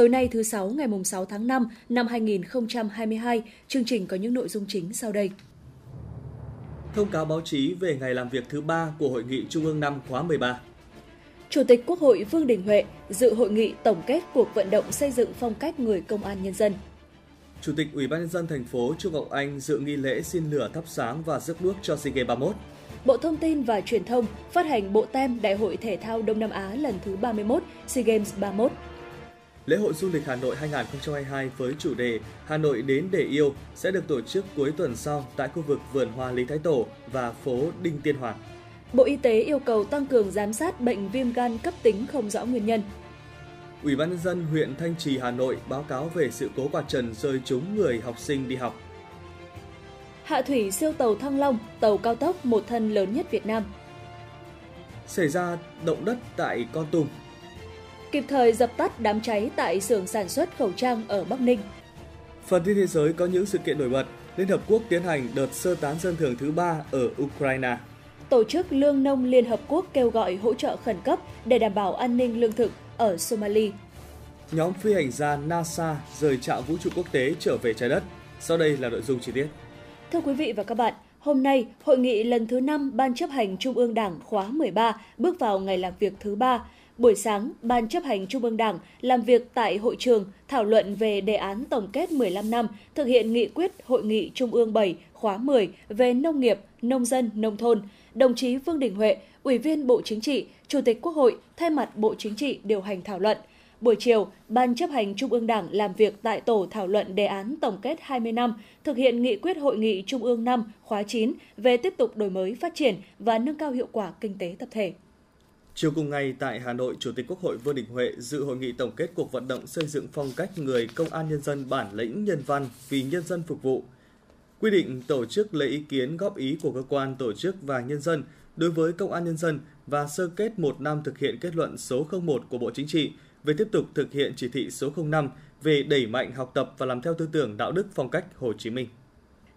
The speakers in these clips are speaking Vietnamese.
Tối nay thứ sáu ngày mùng 6 tháng 5 năm 2022, chương trình có những nội dung chính sau đây. Thông cáo báo chí về ngày làm việc thứ ba của Hội nghị Trung ương năm khóa 13. Chủ tịch Quốc hội Vương Đình Huệ dự hội nghị tổng kết cuộc vận động xây dựng phong cách người công an nhân dân. Chủ tịch Ủy ban nhân dân thành phố Trung Ngọc Anh dự nghi lễ xin lửa thắp sáng và rước đuốc cho SEA Games 31. Bộ Thông tin và Truyền thông phát hành bộ tem Đại hội Thể thao Đông Nam Á lần thứ 31 SEA Games 31. Lễ hội du lịch Hà Nội 2022 với chủ đề Hà Nội đến để yêu sẽ được tổ chức cuối tuần sau tại khu vực vườn hoa Lý Thái Tổ và phố Đinh Tiên Hoàng. Bộ Y tế yêu cầu tăng cường giám sát bệnh viêm gan cấp tính không rõ nguyên nhân. Ủy ban nhân dân huyện Thanh Trì Hà Nội báo cáo về sự cố quạt trần rơi trúng người học sinh đi học. Hạ thủy siêu tàu Thăng Long, tàu cao tốc một thân lớn nhất Việt Nam. Xảy ra động đất tại Con Tum. Kịp thời dập tắt đám cháy tại xưởng sản xuất khẩu trang ở Bắc Ninh. Phần tin thế giới có những sự kiện nổi bật. Liên Hợp Quốc tiến hành đợt sơ tán dân thường thứ ba ở Ukraine. Tổ chức Lương nông Liên Hợp Quốc kêu gọi hỗ trợ khẩn cấp để đảm bảo an ninh lương thực ở Somalia. Nhóm phi hành gia NASA rời trạm vũ trụ quốc tế trở về trái đất. Sau đây là nội dung chi tiết. Thưa quý vị và các bạn, hôm nay, hội nghị lần thứ 5 Ban chấp hành Trung ương Đảng khóa 13 bước vào ngày làm việc thứ ba. Buổi sáng, Ban chấp hành Trung ương Đảng làm việc tại hội trường thảo luận về đề án tổng kết 15 năm thực hiện nghị quyết Hội nghị Trung ương 7 khóa 10 về nông nghiệp, nông dân, nông thôn. Đồng chí Vương Đình Huệ, Ủy viên Bộ Chính trị, Chủ tịch Quốc hội thay mặt Bộ Chính trị điều hành thảo luận. Buổi chiều, Ban chấp hành Trung ương Đảng làm việc tại tổ thảo luận đề án tổng kết 20 năm thực hiện nghị quyết Hội nghị Trung ương 5 khóa 9 về tiếp tục đổi mới phát triển và nâng cao hiệu quả kinh tế tập thể. Chiều cùng ngày tại Hà Nội, Chủ tịch Quốc hội Vương Đình Huệ dự hội nghị tổng kết cuộc vận động xây dựng phong cách người công an nhân dân bản lĩnh nhân văn vì nhân dân phục vụ. Quy định tổ chức lấy ý kiến góp ý của cơ quan tổ chức và nhân dân đối với công an nhân dân và sơ kết một năm thực hiện kết luận số 01 của Bộ Chính trị về tiếp tục thực hiện chỉ thị số 05 về đẩy mạnh học tập và làm theo tư tưởng đạo đức phong cách Hồ Chí Minh.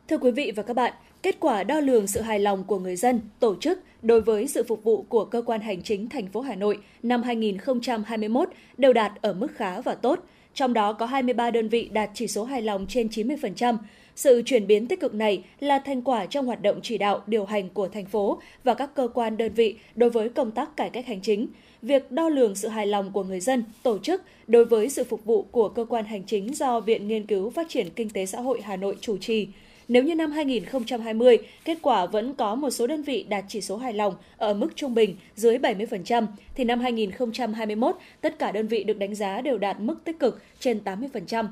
Thưa quý vị và các bạn, kết quả đo lường sự hài lòng của người dân, tổ chức đối với sự phục vụ của cơ quan hành chính thành phố Hà Nội năm 2021 đều đạt ở mức khá và tốt. Trong đó có 23 đơn vị đạt chỉ số hài lòng trên 90%. Sự chuyển biến tích cực này là thành quả trong hoạt động chỉ đạo, điều hành của thành phố và các cơ quan đơn vị đối với công tác cải cách hành chính. Việc đo lường sự hài lòng của người dân, tổ chức đối với sự phục vụ của cơ quan hành chính do Viện Nghiên cứu Phát triển Kinh tế Xã hội Hà Nội chủ trì. Nếu như năm 2020, kết quả vẫn có một số đơn vị đạt chỉ số hài lòng ở mức trung bình dưới 70%, thì năm 2021, tất cả đơn vị được đánh giá đều đạt mức tích cực trên 80%.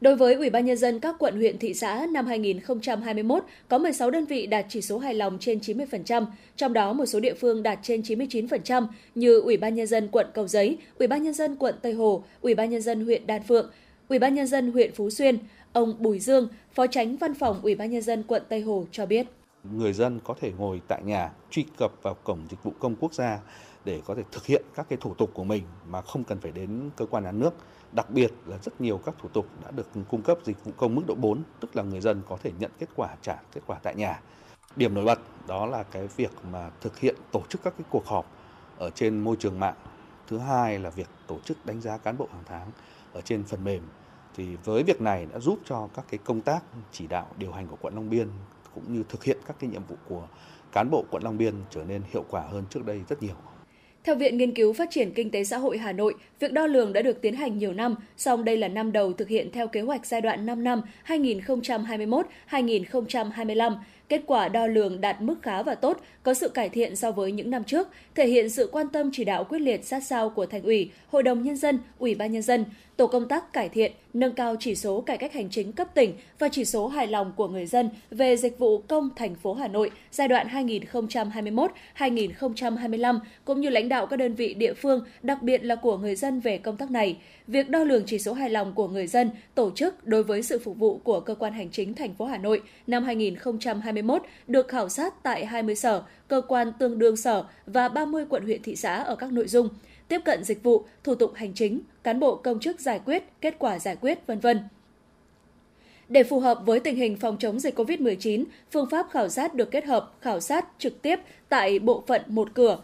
Đối với Ủy ban nhân dân các quận huyện thị xã năm 2021 có 16 đơn vị đạt chỉ số hài lòng trên 90%, trong đó một số địa phương đạt trên 99% như Ủy ban nhân dân quận Cầu Giấy, Ủy ban nhân dân quận Tây Hồ, Ủy ban nhân dân huyện Đan Phượng, Ủy ban nhân dân huyện Phú Xuyên. Ông Bùi Dương, Phó Tránh Văn phòng Ủy ban nhân dân quận Tây Hồ cho biết. Người dân có thể ngồi tại nhà truy cập vào cổng dịch vụ công quốc gia để có thể thực hiện các cái thủ tục của mình mà không cần phải đến cơ quan nhà nước Đặc biệt là rất nhiều các thủ tục đã được cung cấp dịch vụ công mức độ 4, tức là người dân có thể nhận kết quả trả kết quả tại nhà. Điểm nổi bật đó là cái việc mà thực hiện tổ chức các cái cuộc họp ở trên môi trường mạng. Thứ hai là việc tổ chức đánh giá cán bộ hàng tháng ở trên phần mềm. Thì với việc này đã giúp cho các cái công tác chỉ đạo điều hành của quận Long Biên cũng như thực hiện các cái nhiệm vụ của cán bộ quận Long Biên trở nên hiệu quả hơn trước đây rất nhiều. Theo Viện Nghiên cứu Phát triển Kinh tế Xã hội Hà Nội, việc đo lường đã được tiến hành nhiều năm, song đây là năm đầu thực hiện theo kế hoạch giai đoạn 5 năm 2021-2025. Kết quả đo lường đạt mức khá và tốt, có sự cải thiện so với những năm trước, thể hiện sự quan tâm chỉ đạo quyết liệt sát sao của Thành ủy, Hội đồng Nhân dân, Ủy ban Nhân dân, tổ công tác cải thiện, nâng cao chỉ số cải cách hành chính cấp tỉnh và chỉ số hài lòng của người dân về dịch vụ công thành phố Hà Nội giai đoạn 2021-2025 cũng như lãnh đạo các đơn vị địa phương, đặc biệt là của người dân về công tác này. Việc đo lường chỉ số hài lòng của người dân, tổ chức đối với sự phục vụ của cơ quan hành chính thành phố Hà Nội năm 2021 được khảo sát tại 20 sở, cơ quan tương đương sở và 30 quận huyện thị xã ở các nội dung tiếp cận dịch vụ, thủ tục hành chính, cán bộ công chức giải quyết, kết quả giải quyết, vân vân. Để phù hợp với tình hình phòng chống dịch COVID-19, phương pháp khảo sát được kết hợp khảo sát trực tiếp tại bộ phận một cửa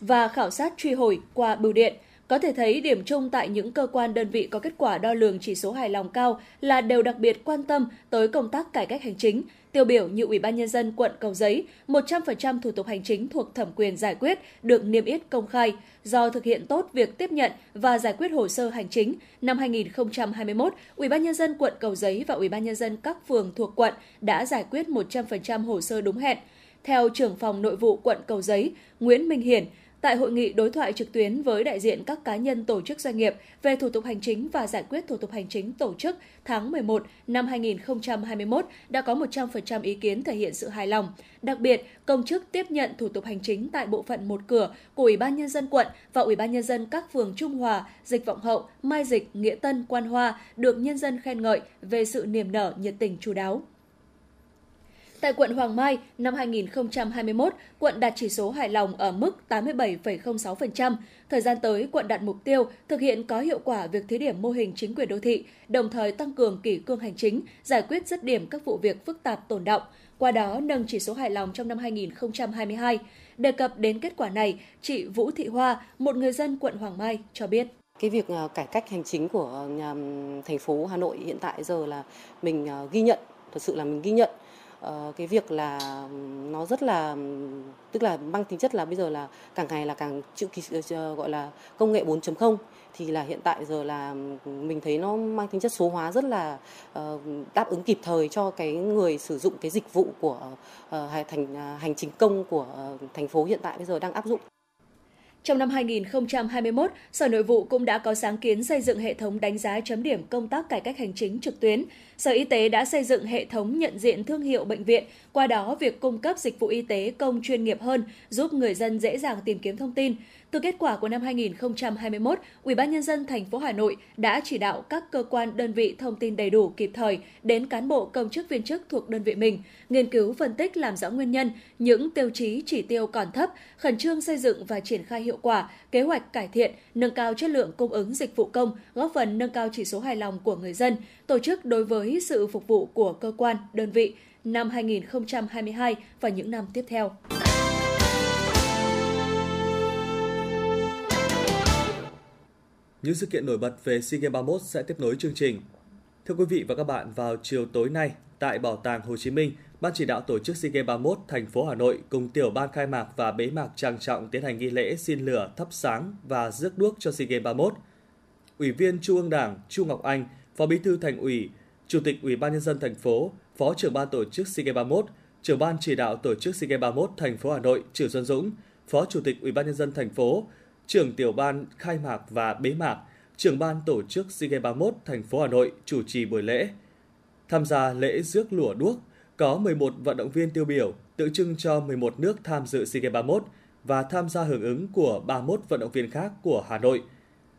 và khảo sát truy hồi qua bưu điện. Có thể thấy điểm chung tại những cơ quan đơn vị có kết quả đo lường chỉ số hài lòng cao là đều đặc biệt quan tâm tới công tác cải cách hành chính, Tiêu biểu như Ủy ban Nhân dân quận Cầu Giấy, 100% thủ tục hành chính thuộc thẩm quyền giải quyết được niêm yết công khai. Do thực hiện tốt việc tiếp nhận và giải quyết hồ sơ hành chính, năm 2021, Ủy ban Nhân dân quận Cầu Giấy và Ủy ban Nhân dân các phường thuộc quận đã giải quyết 100% hồ sơ đúng hẹn. Theo trưởng phòng nội vụ quận Cầu Giấy, Nguyễn Minh Hiển, Tại hội nghị đối thoại trực tuyến với đại diện các cá nhân tổ chức doanh nghiệp về thủ tục hành chính và giải quyết thủ tục hành chính tổ chức tháng 11 năm 2021 đã có 100% ý kiến thể hiện sự hài lòng. Đặc biệt, công chức tiếp nhận thủ tục hành chính tại bộ phận một cửa của Ủy ban nhân dân quận và Ủy ban nhân dân các phường Trung Hòa, Dịch Vọng Hậu, Mai Dịch, Nghĩa Tân, Quan Hoa được nhân dân khen ngợi về sự niềm nở, nhiệt tình chú đáo. Tại quận Hoàng Mai, năm 2021, quận đạt chỉ số hài lòng ở mức 87,06%. Thời gian tới, quận đạt mục tiêu thực hiện có hiệu quả việc thí điểm mô hình chính quyền đô thị, đồng thời tăng cường kỷ cương hành chính, giải quyết dứt điểm các vụ việc phức tạp tồn động. Qua đó, nâng chỉ số hài lòng trong năm 2022. Đề cập đến kết quả này, chị Vũ Thị Hoa, một người dân quận Hoàng Mai, cho biết cái việc ờ, cải cách hành chính của ờ, thành phố Hà Nội hiện tại giờ là mình ờ, ghi nhận thật sự là mình ghi nhận uh, cái việc là nó rất là tức là mang tính chất là bây giờ là càng ngày là càng chữ kỳ ờ, gọi là công nghệ 4.0 thì là hiện tại giờ là mình thấy nó mang tính chất số hóa rất là uh, đáp ứng kịp thời cho cái người sử dụng cái dịch vụ của uh, thành uh, hành chính công của uh, thành phố hiện tại bây giờ đang áp dụng. Trong năm 2021, Sở Nội vụ cũng đã có sáng kiến xây dựng hệ thống đánh giá chấm điểm công tác cải cách hành chính trực tuyến. Sở Y tế đã xây dựng hệ thống nhận diện thương hiệu bệnh viện, qua đó việc cung cấp dịch vụ y tế công chuyên nghiệp hơn, giúp người dân dễ dàng tìm kiếm thông tin. Từ kết quả của năm 2021, Ủy ban nhân dân thành phố Hà Nội đã chỉ đạo các cơ quan đơn vị thông tin đầy đủ kịp thời đến cán bộ công chức viên chức thuộc đơn vị mình, nghiên cứu phân tích làm rõ nguyên nhân, những tiêu chí chỉ tiêu còn thấp, khẩn trương xây dựng và triển khai hiệu quả kế hoạch cải thiện, nâng cao chất lượng cung ứng dịch vụ công, góp phần nâng cao chỉ số hài lòng của người dân, tổ chức đối với sự phục vụ của cơ quan, đơn vị năm 2022 và những năm tiếp theo. Những sự kiện nổi bật về SEA Games 31 sẽ tiếp nối chương trình. Thưa quý vị và các bạn, vào chiều tối nay tại Bảo tàng Hồ Chí Minh, Ban chỉ đạo tổ chức SEA Games 31 thành phố Hà Nội cùng tiểu ban khai mạc và bế mạc trang trọng tiến hành nghi lễ xin lửa, thắp sáng và rước đuốc cho SEA Games 31. Ủy viên Trung ương Đảng Chu Ngọc Anh, Phó Bí thư Thành ủy, Chủ tịch Ủy ban nhân dân thành phố, Phó trưởng ban tổ chức SEA Games 31, trưởng ban chỉ đạo tổ chức SEA Games 31 thành phố Hà Nội Trử Xuân Dũng, Phó Chủ tịch Ủy ban nhân dân thành phố, trưởng tiểu ban khai mạc và bế mạc, trưởng ban tổ chức SEA Games 31 thành phố Hà Nội chủ trì buổi lễ. Tham gia lễ rước lửa đuốc có 11 vận động viên tiêu biểu tượng trưng cho 11 nước tham dự SEA Games 31 và tham gia hưởng ứng của 31 vận động viên khác của Hà Nội.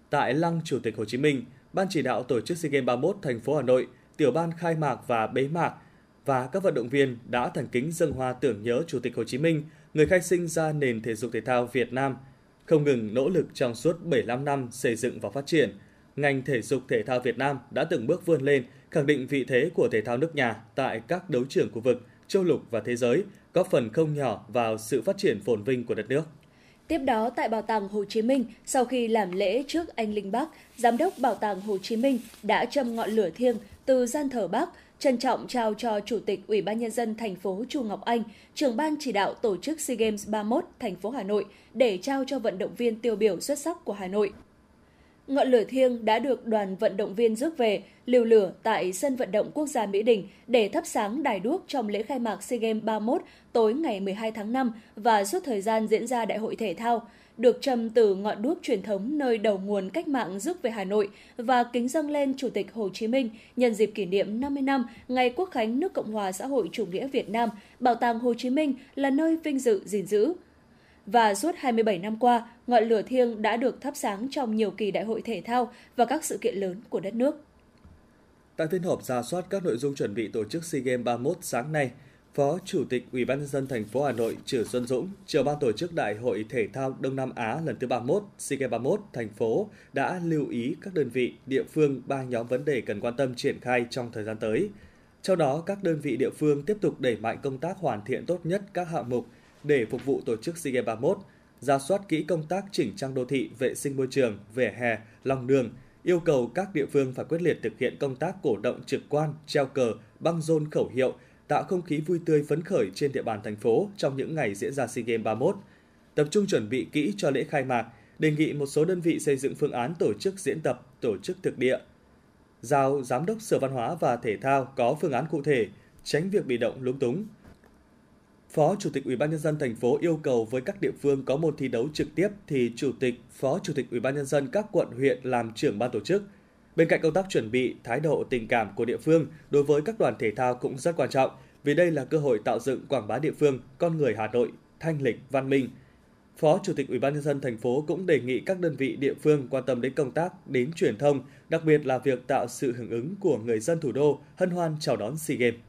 Tại Lăng Chủ tịch Hồ Chí Minh, Ban chỉ đạo tổ chức SEA Games 31 thành phố Hà Nội, tiểu ban khai mạc và bế mạc và các vận động viên đã thành kính dâng hoa tưởng nhớ Chủ tịch Hồ Chí Minh, người khai sinh ra nền thể dục thể thao Việt Nam – không ngừng nỗ lực trong suốt 75 năm xây dựng và phát triển, ngành thể dục thể thao Việt Nam đã từng bước vươn lên, khẳng định vị thế của thể thao nước nhà tại các đấu trường khu vực, châu lục và thế giới, góp phần không nhỏ vào sự phát triển phồn vinh của đất nước. Tiếp đó, tại Bảo tàng Hồ Chí Minh, sau khi làm lễ trước anh Linh Bắc, Giám đốc Bảo tàng Hồ Chí Minh đã châm ngọn lửa thiêng từ gian thờ Bắc trân trọng trao cho Chủ tịch Ủy ban nhân dân thành phố Chu Ngọc Anh, trưởng ban chỉ đạo tổ chức SEA Games 31 thành phố Hà Nội để trao cho vận động viên tiêu biểu xuất sắc của Hà Nội. Ngọn lửa thiêng đã được đoàn vận động viên rước về, liều lửa tại sân vận động quốc gia Mỹ Đình để thắp sáng đài đuốc trong lễ khai mạc SEA Games 31 tối ngày 12 tháng 5 và suốt thời gian diễn ra đại hội thể thao được trầm từ ngọn đuốc truyền thống nơi đầu nguồn cách mạng rước về Hà Nội và kính dâng lên Chủ tịch Hồ Chí Minh nhân dịp kỷ niệm 50 năm ngày Quốc khánh nước Cộng hòa xã hội chủ nghĩa Việt Nam, Bảo tàng Hồ Chí Minh là nơi vinh dự gìn giữ. Và suốt 27 năm qua, ngọn lửa thiêng đã được thắp sáng trong nhiều kỳ đại hội thể thao và các sự kiện lớn của đất nước. Tại phiên họp ra soát các nội dung chuẩn bị tổ chức SEA Games 31 sáng nay, Phó Chủ tịch Ủy ban nhân dân thành phố Hà Nội Trử Xuân Dũng, trưởng ban tổ chức Đại hội thể thao Đông Nam Á lần thứ 31, SEA Games 31 thành phố đã lưu ý các đơn vị, địa phương ba nhóm vấn đề cần quan tâm triển khai trong thời gian tới. Trong đó, các đơn vị địa phương tiếp tục đẩy mạnh công tác hoàn thiện tốt nhất các hạng mục để phục vụ tổ chức SEA Games 31, ra soát kỹ công tác chỉnh trang đô thị, vệ sinh môi trường, vỉa hè, lòng đường, yêu cầu các địa phương phải quyết liệt thực hiện công tác cổ động trực quan, treo cờ, băng rôn khẩu hiệu, tạo không khí vui tươi phấn khởi trên địa bàn thành phố trong những ngày diễn ra SEA Games 31. Tập trung chuẩn bị kỹ cho lễ khai mạc, đề nghị một số đơn vị xây dựng phương án tổ chức diễn tập, tổ chức thực địa. Giao Giám đốc Sở Văn hóa và Thể thao có phương án cụ thể, tránh việc bị động lúng túng. Phó Chủ tịch Ủy ban nhân dân thành phố yêu cầu với các địa phương có môn thi đấu trực tiếp thì Chủ tịch, Phó Chủ tịch Ủy ban nhân dân các quận huyện làm trưởng ban tổ chức – Bên cạnh công tác chuẩn bị, thái độ tình cảm của địa phương đối với các đoàn thể thao cũng rất quan trọng, vì đây là cơ hội tạo dựng quảng bá địa phương, con người Hà Nội thanh lịch, văn minh. Phó Chủ tịch Ủy ban nhân dân thành phố cũng đề nghị các đơn vị địa phương quan tâm đến công tác đến truyền thông, đặc biệt là việc tạo sự hưởng ứng của người dân thủ đô hân hoan chào đón SEA Games.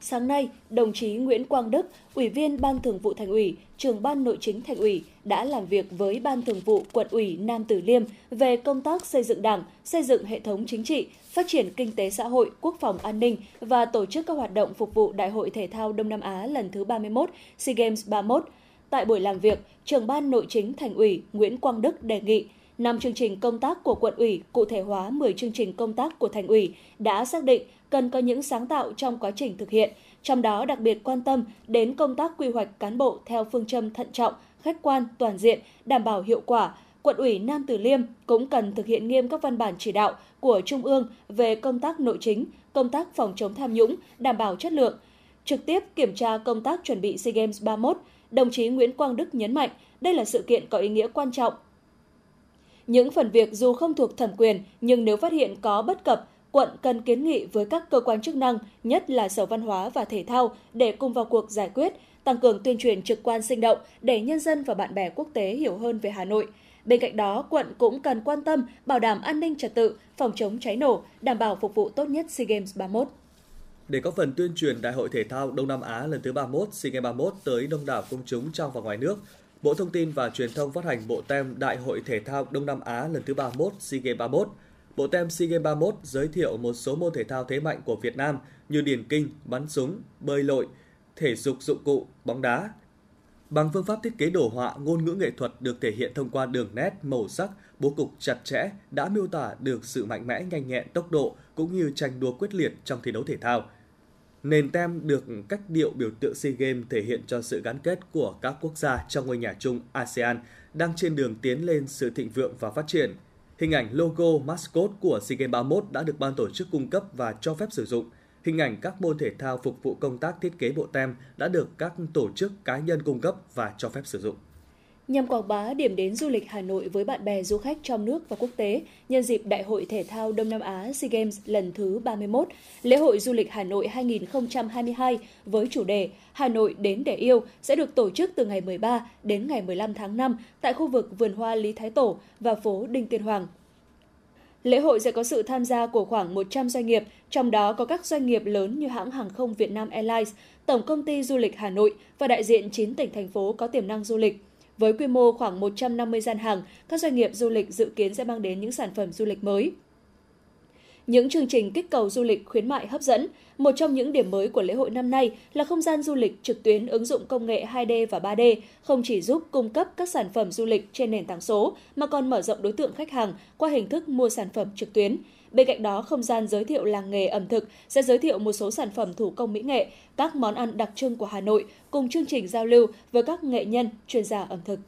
Sáng nay, đồng chí Nguyễn Quang Đức, Ủy viên Ban Thường vụ Thành ủy, Trưởng ban Nội chính Thành ủy đã làm việc với Ban Thường vụ Quận ủy Nam Từ Liêm về công tác xây dựng Đảng, xây dựng hệ thống chính trị, phát triển kinh tế xã hội, quốc phòng an ninh và tổ chức các hoạt động phục vụ Đại hội thể thao Đông Nam Á lần thứ 31, SEA Games 31. Tại buổi làm việc, Trưởng ban Nội chính Thành ủy Nguyễn Quang Đức đề nghị năm chương trình công tác của quận ủy cụ thể hóa 10 chương trình công tác của thành ủy đã xác định cần có những sáng tạo trong quá trình thực hiện, trong đó đặc biệt quan tâm đến công tác quy hoạch cán bộ theo phương châm thận trọng, khách quan, toàn diện, đảm bảo hiệu quả. Quận ủy Nam Từ Liêm cũng cần thực hiện nghiêm các văn bản chỉ đạo của Trung ương về công tác nội chính, công tác phòng chống tham nhũng, đảm bảo chất lượng. Trực tiếp kiểm tra công tác chuẩn bị SEA Games 31, đồng chí Nguyễn Quang Đức nhấn mạnh đây là sự kiện có ý nghĩa quan trọng. Những phần việc dù không thuộc thẩm quyền nhưng nếu phát hiện có bất cập, quận cần kiến nghị với các cơ quan chức năng, nhất là Sở Văn hóa và Thể thao để cùng vào cuộc giải quyết, tăng cường tuyên truyền trực quan sinh động để nhân dân và bạn bè quốc tế hiểu hơn về Hà Nội. Bên cạnh đó, quận cũng cần quan tâm bảo đảm an ninh trật tự, phòng chống cháy nổ, đảm bảo phục vụ tốt nhất SEA Games 31. Để có phần tuyên truyền Đại hội Thể thao Đông Nam Á lần thứ 31 SEA Games 31 tới đông đảo công chúng trong và ngoài nước, Bộ Thông tin và Truyền thông phát hành bộ tem Đại hội Thể thao Đông Nam Á lần thứ 31 SEA Games 31 Bộ tem SEA Games 31 giới thiệu một số môn thể thao thế mạnh của Việt Nam như điền kinh, bắn súng, bơi lội, thể dục dụng cụ, bóng đá. Bằng phương pháp thiết kế đồ họa, ngôn ngữ nghệ thuật được thể hiện thông qua đường nét, màu sắc, bố cục chặt chẽ đã miêu tả được sự mạnh mẽ, nhanh nhẹn, tốc độ cũng như tranh đua quyết liệt trong thi đấu thể thao. Nền tem được cách điệu biểu tượng SEA Games thể hiện cho sự gắn kết của các quốc gia trong ngôi nhà chung ASEAN đang trên đường tiến lên sự thịnh vượng và phát triển – Hình ảnh logo, mascot của SEA Games 31 đã được ban tổ chức cung cấp và cho phép sử dụng. Hình ảnh các môn thể thao phục vụ công tác thiết kế bộ tem đã được các tổ chức cá nhân cung cấp và cho phép sử dụng nhằm quảng bá điểm đến du lịch Hà Nội với bạn bè du khách trong nước và quốc tế nhân dịp Đại hội Thể thao Đông Nam Á SEA Games lần thứ 31, lễ hội du lịch Hà Nội 2022 với chủ đề Hà Nội đến để yêu sẽ được tổ chức từ ngày 13 đến ngày 15 tháng 5 tại khu vực vườn hoa Lý Thái Tổ và phố Đinh Tiên Hoàng. Lễ hội sẽ có sự tham gia của khoảng 100 doanh nghiệp, trong đó có các doanh nghiệp lớn như hãng hàng không Việt Nam Airlines, Tổng công ty Du lịch Hà Nội và đại diện 9 tỉnh thành phố có tiềm năng du lịch. Với quy mô khoảng 150 gian hàng, các doanh nghiệp du lịch dự kiến sẽ mang đến những sản phẩm du lịch mới. Những chương trình kích cầu du lịch khuyến mại hấp dẫn, một trong những điểm mới của lễ hội năm nay là không gian du lịch trực tuyến ứng dụng công nghệ 2D và 3D, không chỉ giúp cung cấp các sản phẩm du lịch trên nền tảng số mà còn mở rộng đối tượng khách hàng qua hình thức mua sản phẩm trực tuyến. Bên cạnh đó, không gian giới thiệu làng nghề ẩm thực sẽ giới thiệu một số sản phẩm thủ công mỹ nghệ, các món ăn đặc trưng của Hà Nội cùng chương trình giao lưu với các nghệ nhân, chuyên gia ẩm thực.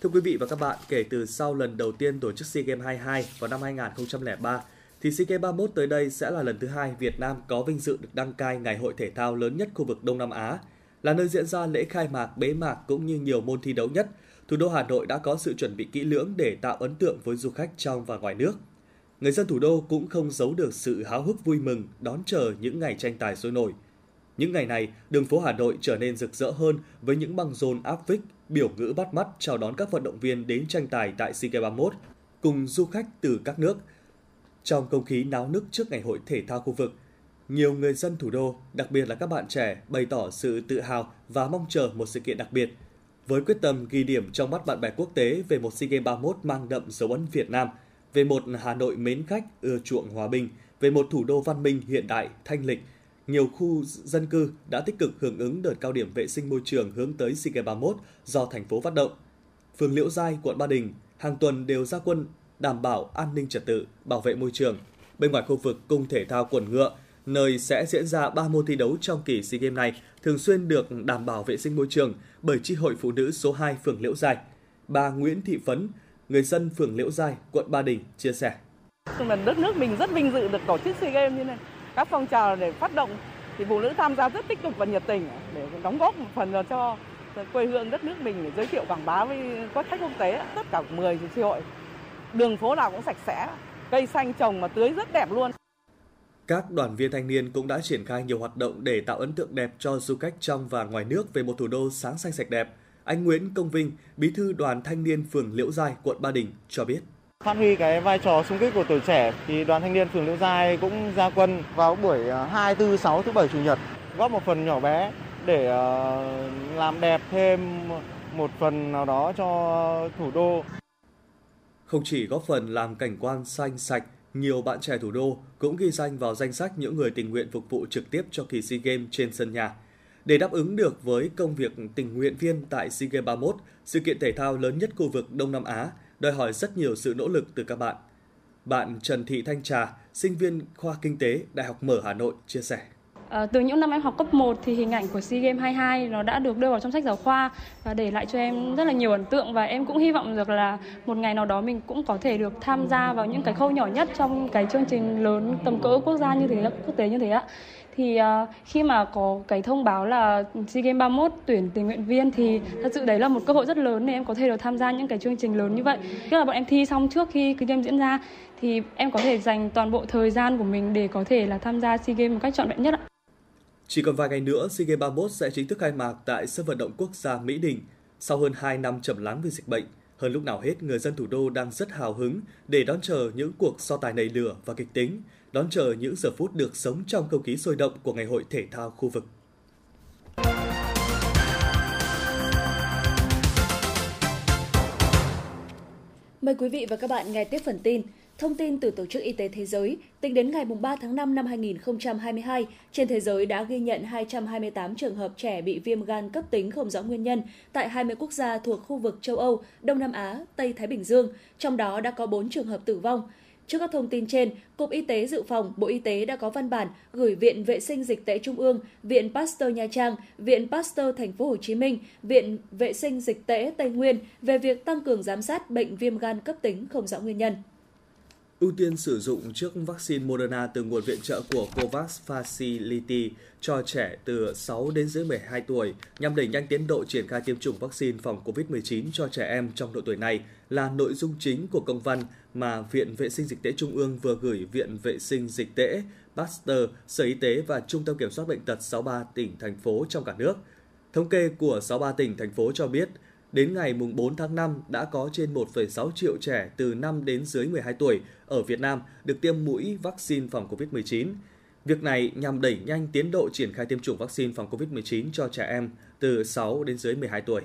Thưa quý vị và các bạn, kể từ sau lần đầu tiên tổ chức SEA Games 22 vào năm 2003, thì SEA Games 31 tới đây sẽ là lần thứ hai Việt Nam có vinh dự được đăng cai ngày hội thể thao lớn nhất khu vực Đông Nam Á, là nơi diễn ra lễ khai mạc, bế mạc cũng như nhiều môn thi đấu nhất. Thủ đô Hà Nội đã có sự chuẩn bị kỹ lưỡng để tạo ấn tượng với du khách trong và ngoài nước. Người dân thủ đô cũng không giấu được sự háo hức vui mừng đón chờ những ngày tranh tài sôi nổi. Những ngày này, đường phố Hà Nội trở nên rực rỡ hơn với những băng rôn áp vích, biểu ngữ bắt mắt chào đón các vận động viên đến tranh tài tại SEA Games 31 cùng du khách từ các nước. Trong không khí náo nức trước ngày hội thể thao khu vực, nhiều người dân thủ đô, đặc biệt là các bạn trẻ, bày tỏ sự tự hào và mong chờ một sự kiện đặc biệt. Với quyết tâm ghi điểm trong mắt bạn bè quốc tế về một SEA Games 31 mang đậm dấu ấn Việt Nam, về một Hà Nội mến khách, ưa chuộng hòa bình, về một thủ đô văn minh hiện đại, thanh lịch, nhiều khu dân cư đã tích cực hưởng ứng đợt cao điểm vệ sinh môi trường hướng tới SEA Games 31 do thành phố phát động. Phường Liễu Giai, quận Ba Đình hàng tuần đều ra quân đảm bảo an ninh trật tự, bảo vệ môi trường. Bên ngoài khu vực cung thể thao quần ngựa, nơi sẽ diễn ra 3 môn thi đấu trong kỳ SEA Games này, thường xuyên được đảm bảo vệ sinh môi trường bởi chi hội phụ nữ số 2 phường Liễu Giai. Bà Nguyễn Thị Phấn, người dân phường Liễu Giai, quận Ba Đình chia sẻ. Lần đất nước mình rất vinh dự được tổ chức SEA Games như này. Các phong trào để phát động thì phụ nữ tham gia rất tích cực và nhiệt tình để đóng góp một phần cho quê hương đất nước mình để giới thiệu quảng bá với các khách quốc tế tất cả 10 tri hội đường phố nào cũng sạch sẽ cây xanh trồng mà tưới rất đẹp luôn các đoàn viên thanh niên cũng đã triển khai nhiều hoạt động để tạo ấn tượng đẹp cho du khách trong và ngoài nước về một thủ đô sáng xanh sạch đẹp. Anh Nguyễn Công Vinh, bí thư đoàn thanh niên phường Liễu Giai, quận Ba Đình cho biết. Phát huy cái vai trò xung kích của tuổi trẻ thì đoàn thanh niên phường Liễu Giai cũng ra quân vào buổi 2, 4, 6, thứ bảy chủ nhật góp một phần nhỏ bé để ờ, làm đẹp thêm một phần nào đó cho thủ đô. Không chỉ góp phần làm cảnh quan xanh sạch, nhiều bạn trẻ thủ đô cũng ghi danh vào danh sách những người tình nguyện phục vụ trực tiếp cho kỳ SEA Games trên sân nhà. Để đáp ứng được với công việc tình nguyện viên tại SEA Games 31, sự kiện thể thao lớn nhất khu vực Đông Nam Á, đòi hỏi rất nhiều sự nỗ lực từ các bạn. Bạn Trần Thị Thanh Trà, sinh viên khoa kinh tế Đại học Mở Hà Nội chia sẻ. À, từ những năm em học cấp 1 thì hình ảnh của SEA Games 22 nó đã được đưa vào trong sách giáo khoa và để lại cho em rất là nhiều ấn tượng và em cũng hy vọng được là một ngày nào đó mình cũng có thể được tham gia vào những cái khâu nhỏ nhất trong cái chương trình lớn tầm cỡ quốc gia như thế quốc tế như thế ạ thì uh, khi mà có cái thông báo là SEA Games 31 tuyển tình nguyện viên thì thật sự đấy là một cơ hội rất lớn để em có thể được tham gia những cái chương trình lớn như vậy. Tức là bọn em thi xong trước khi cái game diễn ra thì em có thể dành toàn bộ thời gian của mình để có thể là tham gia SEA Games một cách trọn vẹn nhất ạ. Chỉ còn vài ngày nữa, SEA Games 31 sẽ chính thức khai mạc tại sân vận động quốc gia Mỹ Đình. Sau hơn 2 năm chậm lắng vì dịch bệnh, hơn lúc nào hết người dân thủ đô đang rất hào hứng để đón chờ những cuộc so tài nảy lửa và kịch tính, đón chờ những giờ phút được sống trong không khí sôi động của ngày hội thể thao khu vực. Mời quý vị và các bạn nghe tiếp phần tin. Thông tin từ Tổ chức Y tế Thế giới, tính đến ngày 3 tháng 5 năm 2022, trên thế giới đã ghi nhận 228 trường hợp trẻ bị viêm gan cấp tính không rõ nguyên nhân tại 20 quốc gia thuộc khu vực châu Âu, Đông Nam Á, Tây Thái Bình Dương, trong đó đã có 4 trường hợp tử vong. Trước các thông tin trên, Cục Y tế Dự phòng, Bộ Y tế đã có văn bản gửi Viện Vệ sinh Dịch tễ Trung ương, Viện Pasteur Nha Trang, Viện Pasteur Thành phố Hồ Chí Minh, Viện Vệ sinh Dịch tễ Tây Nguyên về việc tăng cường giám sát bệnh viêm gan cấp tính không rõ nguyên nhân ưu tiên sử dụng trước vaccine Moderna từ nguồn viện trợ của COVAX Facility cho trẻ từ 6 đến dưới 12 tuổi nhằm đẩy nhanh tiến độ triển khai tiêm chủng vaccine phòng COVID-19 cho trẻ em trong độ tuổi này là nội dung chính của công văn mà Viện Vệ sinh Dịch tễ Trung ương vừa gửi Viện Vệ sinh Dịch tễ, Pasteur, Sở Y tế và Trung tâm Kiểm soát Bệnh tật 63 tỉnh, thành phố trong cả nước. Thống kê của 63 tỉnh, thành phố cho biết, Đến ngày 4 tháng 5 đã có trên 1,6 triệu trẻ từ 5 đến dưới 12 tuổi ở Việt Nam được tiêm mũi vaccine phòng COVID-19. Việc này nhằm đẩy nhanh tiến độ triển khai tiêm chủng vaccine phòng COVID-19 cho trẻ em từ 6 đến dưới 12 tuổi.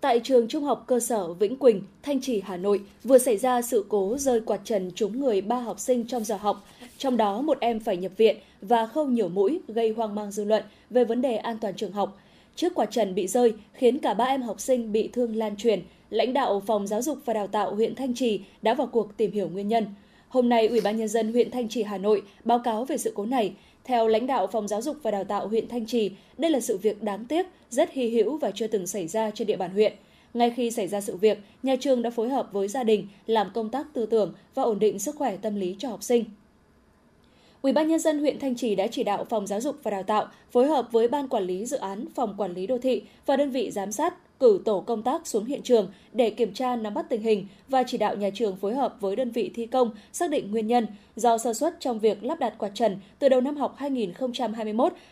Tại trường Trung học cơ sở Vĩnh Quỳnh, Thanh Trì, Hà Nội vừa xảy ra sự cố rơi quạt trần trúng người ba học sinh trong giờ học, trong đó một em phải nhập viện và khâu nhiều mũi gây hoang mang dư luận về vấn đề an toàn trường học. Trước quả trần bị rơi khiến cả ba em học sinh bị thương lan truyền, lãnh đạo Phòng Giáo dục và Đào tạo huyện Thanh Trì đã vào cuộc tìm hiểu nguyên nhân. Hôm nay, Ủy ban nhân dân huyện Thanh Trì Hà Nội báo cáo về sự cố này. Theo lãnh đạo Phòng Giáo dục và Đào tạo huyện Thanh Trì, đây là sự việc đáng tiếc, rất hy hữu và chưa từng xảy ra trên địa bàn huyện. Ngay khi xảy ra sự việc, nhà trường đã phối hợp với gia đình làm công tác tư tưởng và ổn định sức khỏe tâm lý cho học sinh. Ủy ban nhân dân huyện Thanh Trì đã chỉ đạo Phòng Giáo dục và Đào tạo phối hợp với Ban Quản lý Dự án Phòng Quản lý Đô thị và đơn vị giám sát cử tổ công tác xuống hiện trường để kiểm tra nắm bắt tình hình và chỉ đạo nhà trường phối hợp với đơn vị thi công xác định nguyên nhân do sơ suất trong việc lắp đặt quạt trần từ đầu năm học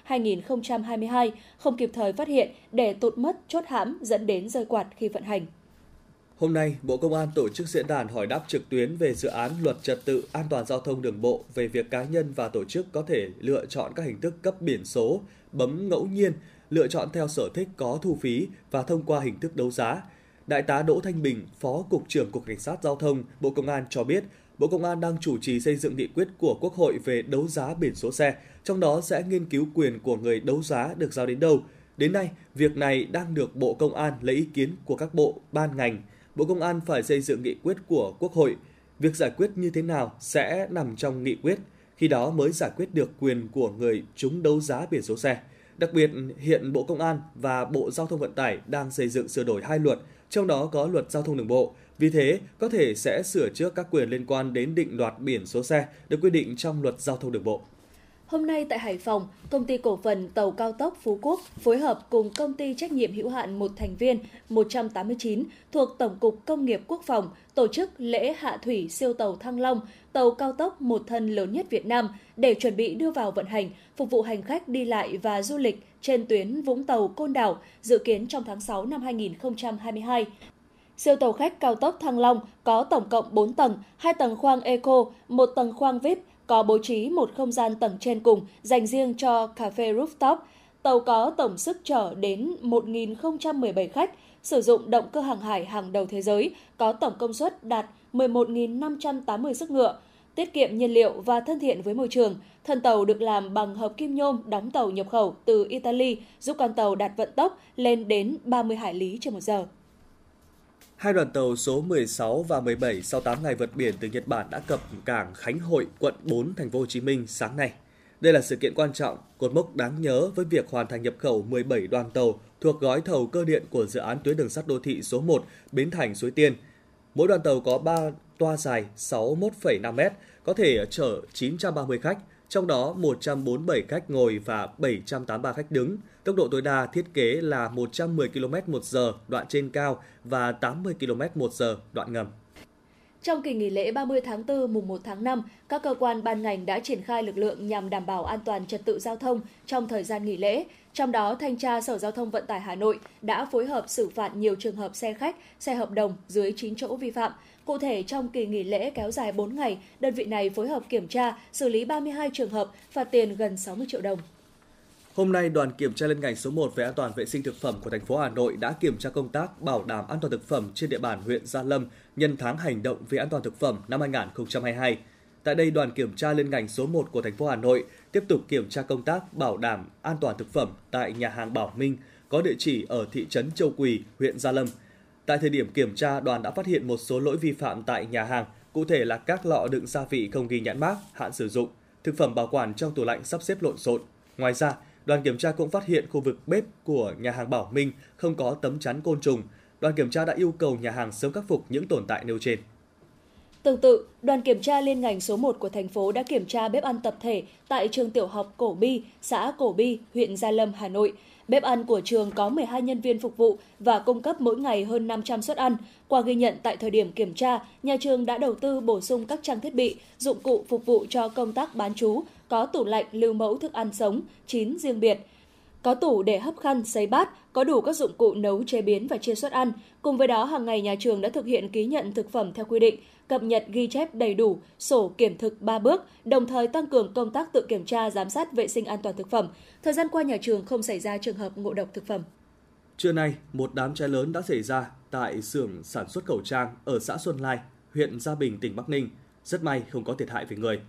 2021-2022 không kịp thời phát hiện để tụt mất chốt hãm dẫn đến rơi quạt khi vận hành. Hôm nay, Bộ Công an tổ chức diễn đàn hỏi đáp trực tuyến về dự án luật trật tự an toàn giao thông đường bộ về việc cá nhân và tổ chức có thể lựa chọn các hình thức cấp biển số, bấm ngẫu nhiên, lựa chọn theo sở thích có thu phí và thông qua hình thức đấu giá. Đại tá Đỗ Thanh Bình, Phó Cục trưởng Cục Cảnh sát Giao thông, Bộ Công an cho biết, Bộ Công an đang chủ trì xây dựng nghị quyết của Quốc hội về đấu giá biển số xe, trong đó sẽ nghiên cứu quyền của người đấu giá được giao đến đâu. Đến nay, việc này đang được Bộ Công an lấy ý kiến của các bộ, ban ngành, Bộ Công an phải xây dựng nghị quyết của Quốc hội. Việc giải quyết như thế nào sẽ nằm trong nghị quyết, khi đó mới giải quyết được quyền của người chúng đấu giá biển số xe. Đặc biệt, hiện Bộ Công an và Bộ Giao thông Vận tải đang xây dựng sửa đổi hai luật, trong đó có luật giao thông đường bộ. Vì thế, có thể sẽ sửa trước các quyền liên quan đến định đoạt biển số xe được quy định trong luật giao thông đường bộ. Hôm nay tại Hải Phòng, công ty cổ phần tàu cao tốc Phú Quốc phối hợp cùng công ty trách nhiệm hữu hạn một thành viên 189 thuộc Tổng cục Công nghiệp Quốc phòng tổ chức lễ hạ thủy siêu tàu Thăng Long, tàu cao tốc một thân lớn nhất Việt Nam để chuẩn bị đưa vào vận hành, phục vụ hành khách đi lại và du lịch trên tuyến Vũng Tàu Côn Đảo, dự kiến trong tháng 6 năm 2022. Siêu tàu khách cao tốc Thăng Long có tổng cộng 4 tầng, 2 tầng khoang Eco, 1 tầng khoang VIP, có bố trí một không gian tầng trên cùng dành riêng cho cà phê rooftop. Tàu có tổng sức chở đến 1.017 khách, sử dụng động cơ hàng hải hàng đầu thế giới, có tổng công suất đạt 11.580 sức ngựa, tiết kiệm nhiên liệu và thân thiện với môi trường. Thân tàu được làm bằng hợp kim nhôm đóng tàu nhập khẩu từ Italy, giúp con tàu đạt vận tốc lên đến 30 hải lý trên một giờ. Hai đoàn tàu số 16 và 17 sau 8 ngày vượt biển từ Nhật Bản đã cập cảng Khánh Hội, quận 4, thành phố Hồ Chí Minh sáng nay. Đây là sự kiện quan trọng, cột mốc đáng nhớ với việc hoàn thành nhập khẩu 17 đoàn tàu thuộc gói thầu cơ điện của dự án tuyến đường sắt đô thị số 1 Bến Thành Suối Tiên. Mỗi đoàn tàu có 3 toa dài 61,5 m, có thể chở 930 khách, trong đó 147 khách ngồi và 783 khách đứng. Tốc độ tối đa thiết kế là 110 km một giờ đoạn trên cao và 80 km một giờ đoạn ngầm. Trong kỳ nghỉ lễ 30 tháng 4 mùng 1 tháng 5, các cơ quan ban ngành đã triển khai lực lượng nhằm đảm bảo an toàn trật tự giao thông trong thời gian nghỉ lễ. Trong đó, Thanh tra Sở Giao thông Vận tải Hà Nội đã phối hợp xử phạt nhiều trường hợp xe khách, xe hợp đồng dưới 9 chỗ vi phạm. Cụ thể, trong kỳ nghỉ lễ kéo dài 4 ngày, đơn vị này phối hợp kiểm tra, xử lý 32 trường hợp, phạt tiền gần 60 triệu đồng. Hôm nay, đoàn kiểm tra liên ngành số 1 về an toàn vệ sinh thực phẩm của thành phố Hà Nội đã kiểm tra công tác bảo đảm an toàn thực phẩm trên địa bàn huyện Gia Lâm nhân tháng hành động về an toàn thực phẩm năm 2022. Tại đây, đoàn kiểm tra liên ngành số 1 của thành phố Hà Nội tiếp tục kiểm tra công tác bảo đảm an toàn thực phẩm tại nhà hàng Bảo Minh có địa chỉ ở thị trấn Châu Quỳ, huyện Gia Lâm. Tại thời điểm kiểm tra, đoàn đã phát hiện một số lỗi vi phạm tại nhà hàng, cụ thể là các lọ đựng gia vị không ghi nhãn mác, hạn sử dụng, thực phẩm bảo quản trong tủ lạnh sắp xếp lộn xộn. Ngoài ra, đoàn kiểm tra cũng phát hiện khu vực bếp của nhà hàng Bảo Minh không có tấm chắn côn trùng. Đoàn kiểm tra đã yêu cầu nhà hàng sớm khắc phục những tồn tại nêu trên. Tương tự, đoàn kiểm tra liên ngành số 1 của thành phố đã kiểm tra bếp ăn tập thể tại trường tiểu học Cổ Bi, xã Cổ Bi, huyện Gia Lâm, Hà Nội. Bếp ăn của trường có 12 nhân viên phục vụ và cung cấp mỗi ngày hơn 500 suất ăn. Qua ghi nhận tại thời điểm kiểm tra, nhà trường đã đầu tư bổ sung các trang thiết bị, dụng cụ phục vụ cho công tác bán chú, có tủ lạnh lưu mẫu thức ăn sống, chín riêng biệt, có tủ để hấp khăn, sấy bát, có đủ các dụng cụ nấu chế biến và chia suất ăn. Cùng với đó, hàng ngày nhà trường đã thực hiện ký nhận thực phẩm theo quy định, cập nhật ghi chép đầy đủ, sổ kiểm thực 3 bước, đồng thời tăng cường công tác tự kiểm tra, giám sát vệ sinh an toàn thực phẩm. Thời gian qua nhà trường không xảy ra trường hợp ngộ độc thực phẩm. Trưa nay, một đám cháy lớn đã xảy ra tại xưởng sản xuất khẩu trang ở xã Xuân Lai, huyện Gia Bình, tỉnh Bắc Ninh. Rất may không có thiệt hại về người.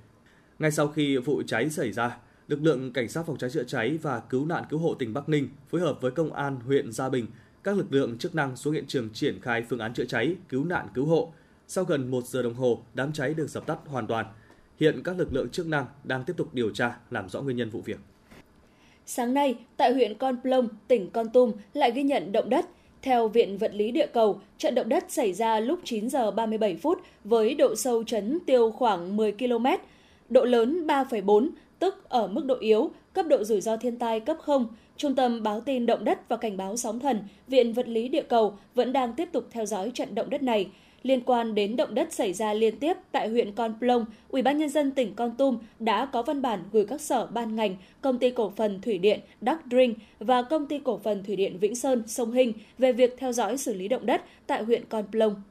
Ngay sau khi vụ cháy xảy ra, lực lượng cảnh sát phòng cháy chữa cháy và cứu nạn cứu hộ tỉnh Bắc Ninh phối hợp với công an huyện Gia Bình, các lực lượng chức năng xuống hiện trường triển khai phương án chữa cháy, cứu nạn cứu hộ. Sau gần 1 giờ đồng hồ, đám cháy được dập tắt hoàn toàn. Hiện các lực lượng chức năng đang tiếp tục điều tra, làm rõ nguyên nhân vụ việc. Sáng nay, tại huyện Con Plong, tỉnh Con Tum lại ghi nhận động đất. Theo Viện Vật lý Địa cầu, trận động đất xảy ra lúc 9 giờ 37 phút với độ sâu chấn tiêu khoảng 10 km, độ lớn 3,4, tức ở mức độ yếu, cấp độ rủi ro thiên tai cấp 0. Trung tâm báo tin động đất và cảnh báo sóng thần, Viện Vật lý Địa cầu vẫn đang tiếp tục theo dõi trận động đất này. Liên quan đến động đất xảy ra liên tiếp tại huyện Con Plong, Ủy ban nhân dân tỉnh Con Tum đã có văn bản gửi các sở ban ngành, công ty cổ phần thủy điện Đắc Drink và công ty cổ phần thủy điện Vĩnh Sơn Sông hình về việc theo dõi xử lý động đất tại huyện Con Plong.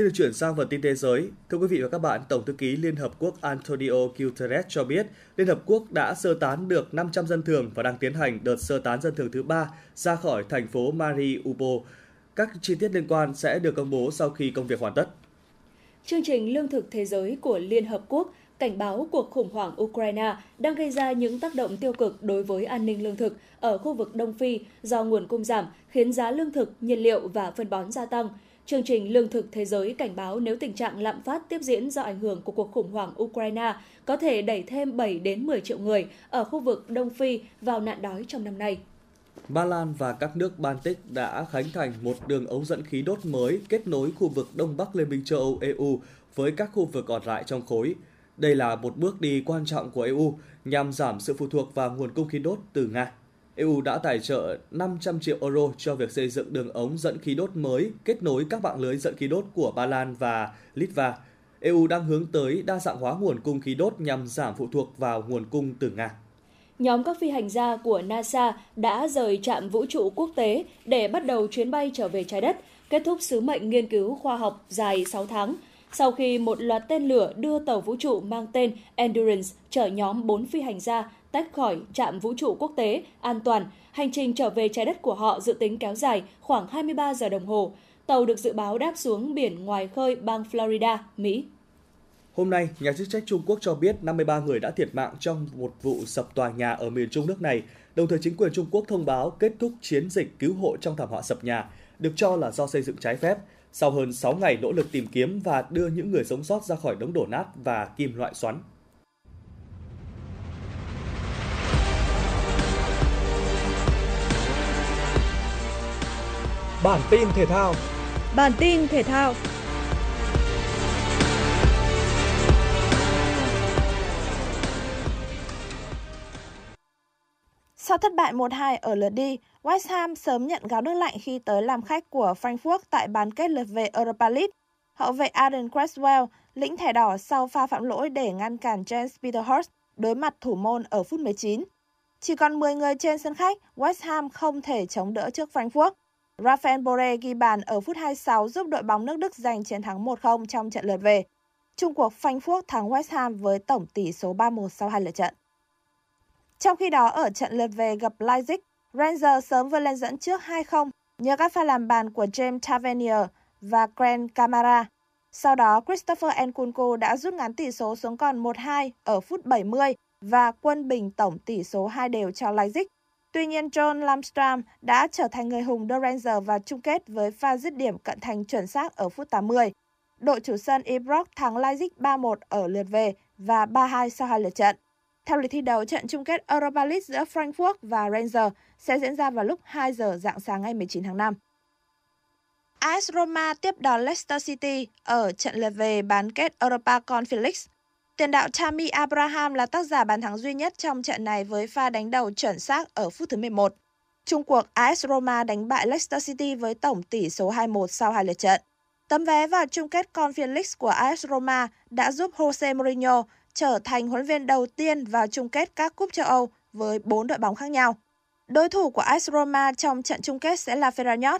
Xin được chuyển sang phần tin thế giới. Thưa quý vị và các bạn, Tổng thư ký Liên Hợp Quốc Antonio Guterres cho biết Liên Hợp Quốc đã sơ tán được 500 dân thường và đang tiến hành đợt sơ tán dân thường thứ ba ra khỏi thành phố Mariupol. Các chi tiết liên quan sẽ được công bố sau khi công việc hoàn tất. Chương trình Lương thực Thế giới của Liên Hợp Quốc cảnh báo cuộc khủng hoảng Ukraine đang gây ra những tác động tiêu cực đối với an ninh lương thực ở khu vực Đông Phi do nguồn cung giảm, khiến giá lương thực, nhiên liệu và phân bón gia tăng – Chương trình Lương thực Thế giới cảnh báo nếu tình trạng lạm phát tiếp diễn do ảnh hưởng của cuộc khủng hoảng Ukraine có thể đẩy thêm 7 đến 10 triệu người ở khu vực Đông Phi vào nạn đói trong năm nay. Ba Lan và các nước Baltic đã khánh thành một đường ống dẫn khí đốt mới kết nối khu vực Đông Bắc Liên minh châu Âu EU với các khu vực còn lại trong khối. Đây là một bước đi quan trọng của EU nhằm giảm sự phụ thuộc vào nguồn cung khí đốt từ Nga. EU đã tài trợ 500 triệu euro cho việc xây dựng đường ống dẫn khí đốt mới kết nối các mạng lưới dẫn khí đốt của Ba Lan và Litva. EU đang hướng tới đa dạng hóa nguồn cung khí đốt nhằm giảm phụ thuộc vào nguồn cung từ Nga. Nhóm các phi hành gia của NASA đã rời trạm vũ trụ quốc tế để bắt đầu chuyến bay trở về trái đất, kết thúc sứ mệnh nghiên cứu khoa học dài 6 tháng sau khi một loạt tên lửa đưa tàu vũ trụ mang tên Endurance chở nhóm 4 phi hành gia tách khỏi trạm vũ trụ quốc tế an toàn, hành trình trở về trái đất của họ dự tính kéo dài khoảng 23 giờ đồng hồ. Tàu được dự báo đáp xuống biển ngoài khơi bang Florida, Mỹ. Hôm nay, nhà chức trách Trung Quốc cho biết 53 người đã thiệt mạng trong một vụ sập tòa nhà ở miền Trung nước này. Đồng thời chính quyền Trung Quốc thông báo kết thúc chiến dịch cứu hộ trong thảm họa sập nhà, được cho là do xây dựng trái phép. Sau hơn 6 ngày nỗ lực tìm kiếm và đưa những người sống sót ra khỏi đống đổ nát và kim loại xoắn. Bản tin thể thao. Bản tin thể thao. Sau thất bại 1-2 ở lượt đi, West Ham sớm nhận gáo nước lạnh khi tới làm khách của Frankfurt tại bán kết lượt về Europa League. Hậu vệ Aaron Cresswell lĩnh thẻ đỏ sau pha phạm lỗi để ngăn cản James Peterhurst đối mặt thủ môn ở phút 19. Chỉ còn 10 người trên sân khách, West Ham không thể chống đỡ trước Frankfurt. Rafael Borre ghi bàn ở phút 26 giúp đội bóng nước Đức giành chiến thắng 1-0 trong trận lượt về. Trung cuộc Frankfurt thắng West Ham với tổng tỷ số 3-1 sau hai lượt trận. Trong khi đó ở trận lượt về gặp Leipzig, Rangers sớm vươn lên dẫn trước 2-0 nhờ các pha làm bàn của James Tavernier và Grant Camara. Sau đó, Christopher Nkunku đã rút ngắn tỷ số xuống còn 1-2 ở phút 70 và quân bình tổng tỷ số 2 đều cho Leipzig Tuy nhiên, John Lamstrom đã trở thành người hùng đưa Rangers vào chung kết với pha dứt điểm cận thành chuẩn xác ở phút 80. Đội chủ sân Ibrox thắng Leipzig 3-1 ở lượt về và 3-2 sau hai lượt trận. Theo lịch thi đấu, trận chung kết Europa League giữa Frankfurt và Rangers sẽ diễn ra vào lúc 2 giờ dạng sáng ngày 19 tháng 5. AS Roma tiếp đón Leicester City ở trận lượt về bán kết Europa Conference League Tiền đạo Tammy Abraham là tác giả bàn thắng duy nhất trong trận này với pha đánh đầu chuẩn xác ở phút thứ 11. Trung cuộc AS Roma đánh bại Leicester City với tổng tỷ số 2-1 sau hai lượt trận. Tấm vé vào chung kết Conference League của AS Roma đã giúp Jose Mourinho trở thành huấn viên đầu tiên vào chung kết các cúp châu Âu với bốn đội bóng khác nhau. Đối thủ của AS Roma trong trận chung kết sẽ là Feyenoord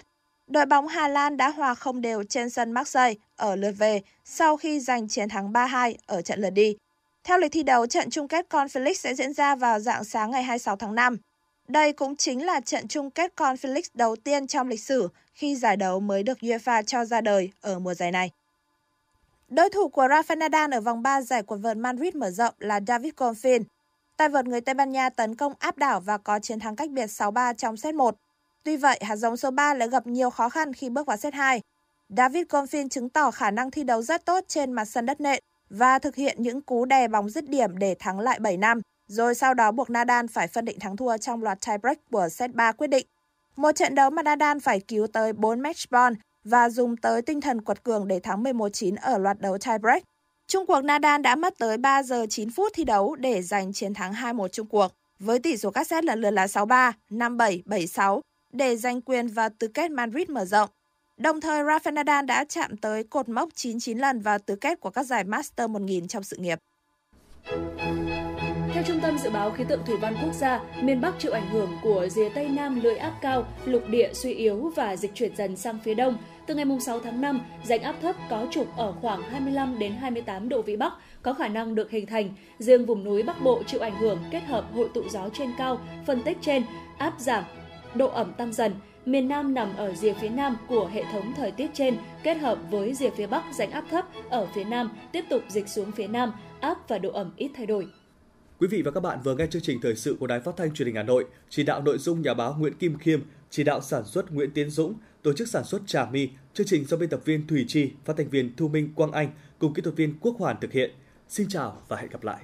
Đội bóng Hà Lan đã hòa không đều trên sân Marseille ở lượt về sau khi giành chiến thắng 3-2 ở trận lượt đi. Theo lịch thi đấu, trận chung kết Conference sẽ diễn ra vào dạng sáng ngày 26 tháng 5. Đây cũng chính là trận chung kết Conference đầu tiên trong lịch sử khi giải đấu mới được UEFA cho ra đời ở mùa giải này. Đối thủ của Rafa Nadal ở vòng 3 giải quần vợt Madrid mở rộng là David Goffin. Tay vợt người Tây Ban Nha tấn công áp đảo và có chiến thắng cách biệt 6-3 trong set 1. Tuy vậy, hạt giống số 3 lại gặp nhiều khó khăn khi bước vào set 2. David Goffin chứng tỏ khả năng thi đấu rất tốt trên mặt sân đất nện và thực hiện những cú đè bóng dứt điểm để thắng lại 7 năm, rồi sau đó buộc Nadal phải phân định thắng thua trong loạt tiebreak của set 3 quyết định. Một trận đấu mà Nadal phải cứu tới 4 match point và dùng tới tinh thần quật cường để thắng 11-9 ở loạt đấu tiebreak. Trung cuộc Nadal đã mất tới 3 giờ 9 phút thi đấu để giành chiến thắng 2-1 chung cuộc, với tỷ số các set lần lượt là 6-3, 5-7, 7-6 để giành quyền vào tứ kết Madrid mở rộng. Đồng thời, Rafael Nadal đã chạm tới cột mốc 99 lần vào tứ kết của các giải Master 1000 trong sự nghiệp. Theo Trung tâm Dự báo Khí tượng Thủy văn Quốc gia, miền Bắc chịu ảnh hưởng của rìa Tây Nam lưỡi áp cao, lục địa suy yếu và dịch chuyển dần sang phía đông. Từ ngày 6 tháng 5, rãnh áp thấp có trục ở khoảng 25 đến 28 độ vĩ Bắc có khả năng được hình thành. Riêng vùng núi Bắc Bộ chịu ảnh hưởng kết hợp hội tụ gió trên cao, phân tích trên, áp giảm, độ ẩm tăng dần. Miền Nam nằm ở rìa phía nam của hệ thống thời tiết trên, kết hợp với rìa phía Bắc rãnh áp thấp ở phía nam tiếp tục dịch xuống phía nam, áp và độ ẩm ít thay đổi. Quý vị và các bạn vừa nghe chương trình thời sự của Đài Phát thanh Truyền hình Hà Nội, chỉ đạo nội dung nhà báo Nguyễn Kim Khiêm, chỉ đạo sản xuất Nguyễn Tiến Dũng, tổ chức sản xuất Trà My, chương trình do biên tập viên Thủy Chi, phát thanh viên Thu Minh Quang Anh cùng kỹ thuật viên Quốc Hoàn thực hiện. Xin chào và hẹn gặp lại.